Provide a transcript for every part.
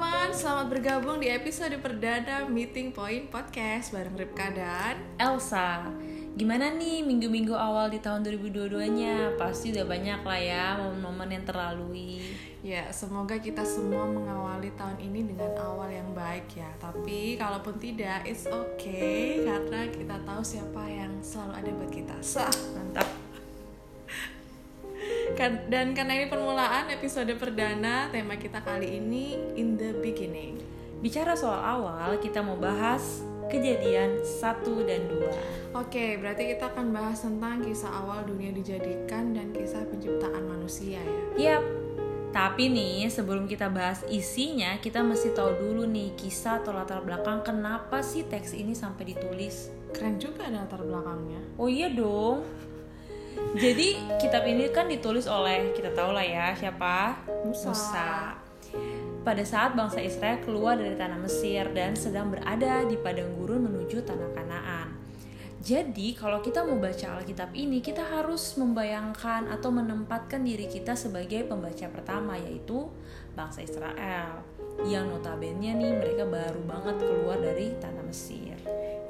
teman-teman, selamat bergabung di episode perdana Meeting Point Podcast bareng Ripka dan Elsa. Gimana nih minggu-minggu awal di tahun 2022-nya? Pasti udah banyak lah ya momen-momen yang terlalui. Ya, semoga kita semua mengawali tahun ini dengan awal yang baik ya. Tapi kalaupun tidak, it's okay karena kita tahu siapa yang selalu ada buat kita. Sah. Mantap. Kan- Dan karena ini permulaan episode perdana, tema kita kali ini in the beginning. Bicara soal awal, kita mau bahas kejadian 1 dan 2. Oke, berarti kita akan bahas tentang kisah awal dunia dijadikan dan kisah penciptaan manusia ya. Yap. Tapi nih, sebelum kita bahas isinya, kita mesti tahu dulu nih kisah atau latar belakang kenapa sih teks ini sampai ditulis. Keren juga ada latar belakangnya. Oh iya dong. Jadi kitab ini kan ditulis oleh kita tahu lah ya siapa Musa. Pada saat bangsa Israel keluar dari tanah Mesir dan sedang berada di padang gurun menuju tanah Kanaan. Jadi kalau kita mau baca Alkitab ini kita harus membayangkan atau menempatkan diri kita sebagai pembaca pertama yaitu bangsa Israel yang notabene nih mereka baru banget keluar dari tanah Mesir.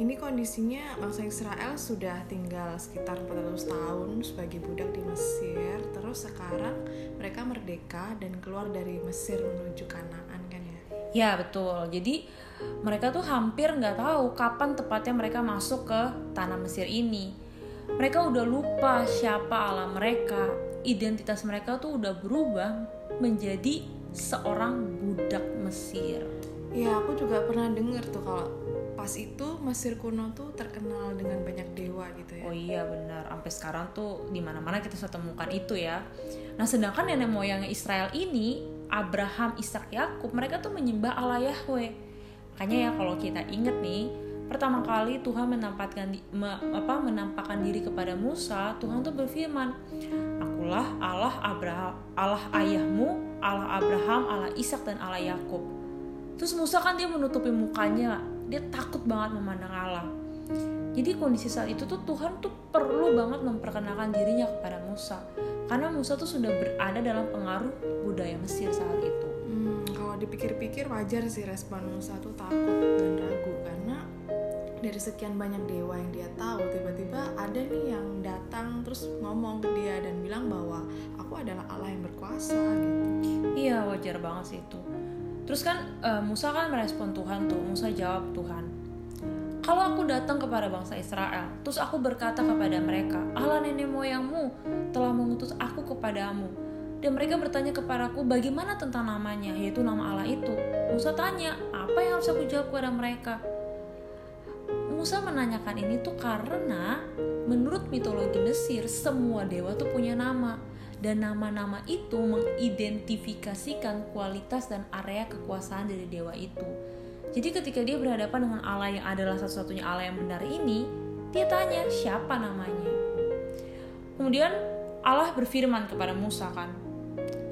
Ini kondisinya bangsa Israel sudah tinggal sekitar 400 tahun sebagai budak di Mesir. Terus sekarang mereka merdeka dan keluar dari Mesir menuju Kanaan kan ya. Ya betul. Jadi mereka tuh hampir nggak tahu kapan tepatnya mereka masuk ke tanah Mesir ini. Mereka udah lupa siapa Allah mereka. Identitas mereka tuh udah berubah menjadi seorang budak Mesir. Ya aku juga pernah denger tuh kalau pas itu Mesir kuno tuh terkenal dengan banyak dewa gitu ya. Oh iya benar. Sampai sekarang tuh di mana-mana kita bisa temukan itu ya. Nah sedangkan nenek moyang Israel ini Abraham, Ishak, Yakub mereka tuh menyembah Allah Yahweh. Makanya ya kalau kita inget nih pertama kali Tuhan menampakkan me- apa menampakkan diri kepada Musa, Tuhan tuh berfirman, "Akulah Allah Abraham, Allah ayahmu, Allah Abraham, Allah Ishak dan Allah Yakub." Terus Musa kan dia menutupi mukanya, dia takut banget memandang Allah. Jadi kondisi saat itu tuh Tuhan tuh perlu banget memperkenalkan dirinya kepada Musa, karena Musa tuh sudah berada dalam pengaruh budaya Mesir saat itu. Hmm, kalau dipikir-pikir wajar sih respon Musa tuh takut dan ragu karena dari sekian banyak dewa yang dia tahu tiba-tiba ada nih yang datang terus ngomong ke dia dan bilang bahwa aku adalah Allah yang berkuasa gitu. Iya wajar banget sih itu. Terus kan eh, Musa kan merespon Tuhan tuh, Musa jawab Tuhan, kalau aku datang kepada bangsa Israel, terus aku berkata kepada mereka, Allah nenek moyangmu telah mengutus aku kepadamu. Dan mereka bertanya kepadaku, bagaimana tentang namanya, yaitu nama Allah itu. Musa tanya, apa yang harus aku jawab kepada mereka? Musa menanyakan ini tuh karena menurut mitologi Mesir, semua dewa tuh punya nama. Dan nama-nama itu mengidentifikasikan kualitas dan area kekuasaan dari dewa itu. Jadi ketika dia berhadapan dengan Allah yang adalah satu-satunya Allah yang benar ini, dia tanya siapa namanya. Kemudian Allah berfirman kepada Musa kan.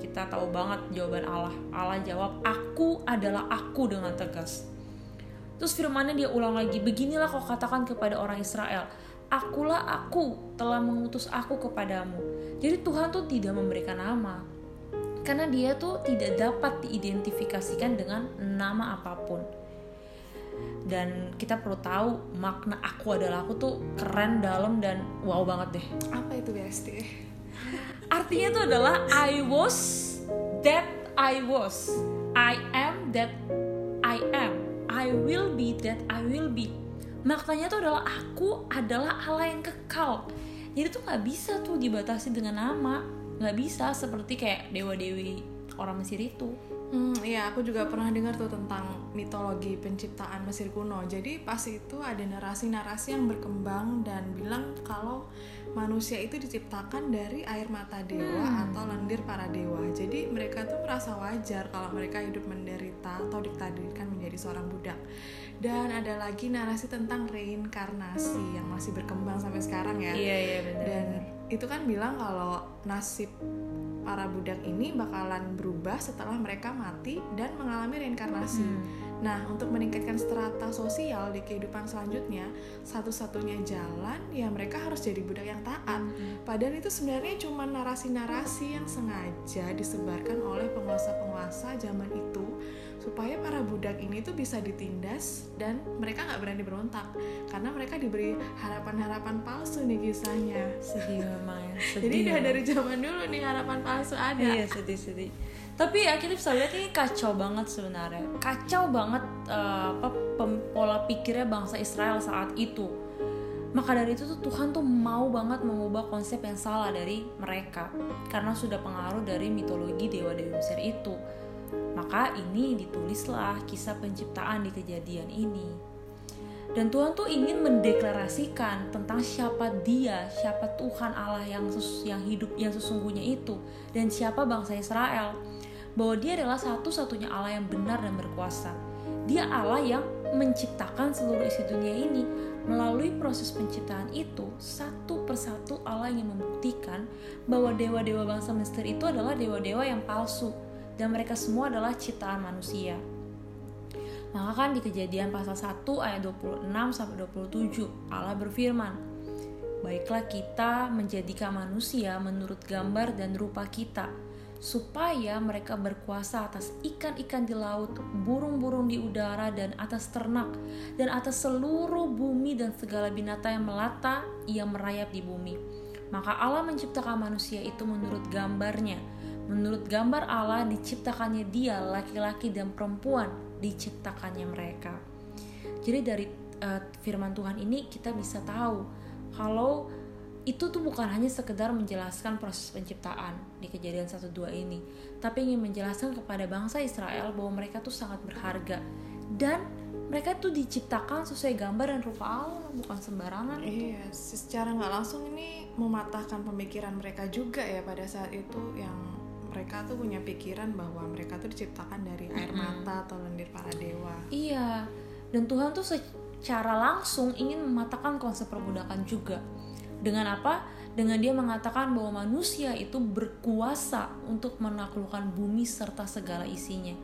Kita tahu banget jawaban Allah. Allah jawab, "Aku adalah aku" dengan tegas. Terus firmannya dia ulang lagi, beginilah kau katakan kepada orang Israel, akulah aku telah mengutus aku kepadamu. Jadi Tuhan tuh tidak memberikan nama. Karena dia tuh tidak dapat diidentifikasikan dengan nama apa pun. Dan kita perlu tahu makna aku adalah aku tuh keren, dalam, dan wow banget deh. Apa itu BST? Artinya itu adalah I was that I was. I am that I am. I will be that I will be. Maknanya itu adalah aku adalah Allah yang kekal. Jadi tuh nggak bisa tuh dibatasi dengan nama. Nggak bisa seperti kayak dewa-dewi orang Mesir itu. Hmm, iya aku juga pernah dengar tuh tentang mitologi penciptaan Mesir kuno. Jadi pas itu ada narasi-narasi yang berkembang dan bilang kalau manusia itu diciptakan dari air mata dewa Hmm. atau lendir para dewa. Jadi mereka tuh merasa wajar kalau mereka hidup menderita atau ditakdirkan menjadi seorang budak. Dan ada lagi narasi tentang reinkarnasi yang masih berkembang sampai sekarang ya. Iya iya benar. Dan itu kan bilang kalau nasib para budak ini bakalan berubah setelah mereka mati dan mengalami reinkarnasi. Hmm. Nah, untuk meningkatkan strata sosial di kehidupan selanjutnya, satu-satunya jalan ya mereka harus jadi budak yang taat. Padahal itu sebenarnya cuma narasi-narasi yang sengaja disebarkan oleh penguasa-penguasa zaman itu supaya para budak ini tuh bisa ditindas dan mereka nggak berani berontak karena mereka diberi harapan-harapan palsu nih kisahnya. sedih memang ya sedih Jadi udah dari zaman dulu nih harapan palsu ada. Iya sedih sedih. Tapi ya kita bisa lihat ini kacau banget sebenarnya. Kacau banget eh, apa pola pikirnya bangsa Israel saat itu. Maka dari itu tuh Tuhan tuh mau banget mengubah konsep yang salah dari mereka karena sudah pengaruh dari mitologi dewa-dewa Mesir itu. Maka ini ditulislah kisah penciptaan di kejadian ini. Dan Tuhan tuh ingin mendeklarasikan tentang siapa Dia, siapa Tuhan Allah yang yang hidup yang sesungguhnya itu dan siapa bangsa Israel. Bahwa Dia adalah satu-satunya Allah yang benar dan berkuasa. Dia Allah yang menciptakan seluruh isi dunia ini. Melalui proses penciptaan itu, satu persatu Allah ingin membuktikan bahwa dewa-dewa bangsa Mesir itu adalah dewa-dewa yang palsu dan mereka semua adalah ciptaan manusia. Maka kan di kejadian pasal 1 ayat 26 sampai 27 Allah berfirman, Baiklah kita menjadikan manusia menurut gambar dan rupa kita, supaya mereka berkuasa atas ikan-ikan di laut, burung-burung di udara, dan atas ternak, dan atas seluruh bumi dan segala binatang yang melata yang merayap di bumi. Maka Allah menciptakan manusia itu menurut gambarnya. Menurut gambar Allah diciptakannya dia, laki-laki dan perempuan diciptakannya mereka. Jadi dari eh, firman Tuhan ini kita bisa tahu kalau itu tuh bukan hanya sekedar menjelaskan proses penciptaan di kejadian 1-2 ini, tapi ingin menjelaskan kepada bangsa Israel bahwa mereka tuh sangat berharga dan mereka tuh diciptakan sesuai gambar dan rupa Allah, bukan sembarangan. Iya, secara nggak langsung ini mematahkan pemikiran mereka juga ya pada saat itu yang mereka tuh punya pikiran bahwa mereka tuh diciptakan dari air mata atau lendir para dewa. Iya, dan Tuhan tuh secara langsung ingin mematahkan konsep perbudakan juga. Dengan apa? Dengan dia mengatakan bahwa manusia itu berkuasa untuk menaklukkan bumi serta segala isinya.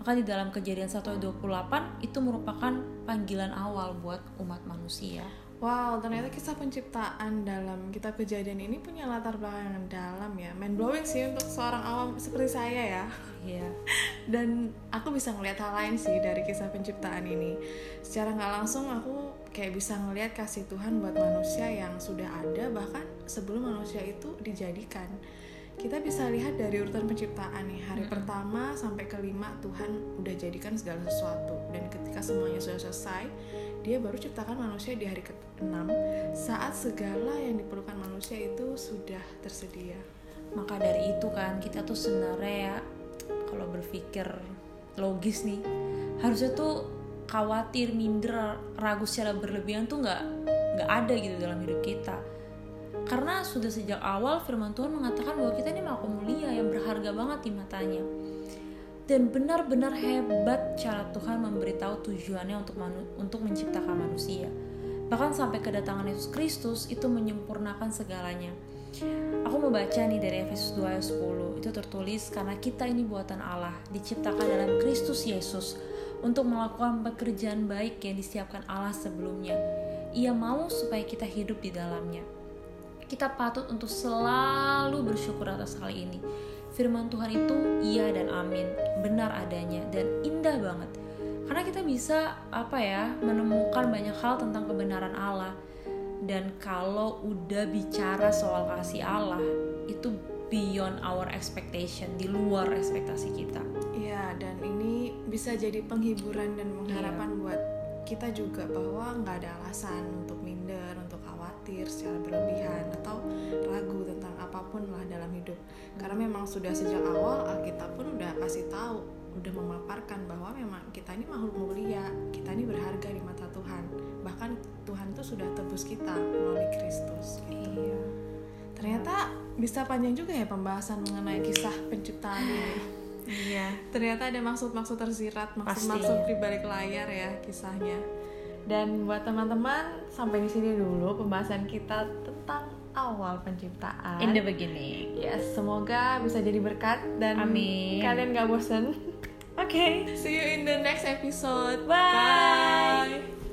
Maka di dalam kejadian 1 ayat 28 itu merupakan panggilan awal buat umat manusia. Wow, ternyata kisah penciptaan dalam kitab kejadian ini punya latar belakang yang dalam ya. Mind blowing sih untuk seorang awam seperti saya ya. Iya. Dan aku bisa ngelihat hal lain sih dari kisah penciptaan ini. Secara nggak langsung aku kayak bisa ngelihat kasih Tuhan buat manusia yang sudah ada bahkan sebelum manusia itu dijadikan. Kita bisa lihat dari urutan penciptaan nih. Hari pertama sampai kelima Tuhan udah jadikan segala sesuatu dan ketika semuanya sudah selesai, dia baru ciptakan manusia di hari ke-6 saat segala yang diperlukan manusia itu sudah tersedia. Maka dari itu kan kita tuh sebenarnya ya kalau berpikir logis nih harusnya tuh khawatir, minder, ragu secara berlebihan tuh nggak nggak ada gitu dalam hidup kita. Karena sudah sejak awal firman Tuhan mengatakan bahwa kita ini makhluk mulia yang berharga banget di matanya. Dan benar-benar hebat cara Tuhan memberitahu tujuannya untuk manu- untuk menciptakan manusia. Bahkan sampai kedatangan Yesus Kristus itu menyempurnakan segalanya. Aku mau baca nih dari Efesus 2 ayat 10. Itu tertulis karena kita ini buatan Allah, diciptakan dalam Kristus Yesus untuk melakukan pekerjaan baik yang disiapkan Allah sebelumnya. Ia mau supaya kita hidup di dalamnya. Kita patut untuk selalu bersyukur atas hal ini. Firman Tuhan itu iya dan amin, benar adanya dan indah banget. Karena kita bisa apa ya, menemukan banyak hal tentang kebenaran Allah. Dan kalau udah bicara soal kasih Allah, itu beyond our expectation, di luar ekspektasi kita. Iya, dan bisa jadi penghiburan dan pengharapan buat kita juga bahwa nggak ada alasan untuk minder, untuk khawatir secara berlebihan atau ragu tentang apa pun lah dalam hidup. Karena memang sudah sejak awal Alkitab pun udah kasih tahu, udah memaparkan bahwa memang kita ini makhluk mulia, kita ini berharga di mata Tuhan. Bahkan Tuhan tuh sudah tebus kita melalui Kristus. Gitu. Iya. Ternyata bisa panjang juga ya pembahasan mengenai kisah penciptaan ini. Iya. Ternyata ada maksud-maksud tersirat, maksud-maksud di balik layar ya kisahnya. Dan buat teman-teman, sampai di sini dulu pembahasan kita tentang awal penciptaan. In the beginning. Yes, semoga bisa jadi berkat dan Amin. kalian gak bosen. Oke. See you in the next episode. Bye. Bye.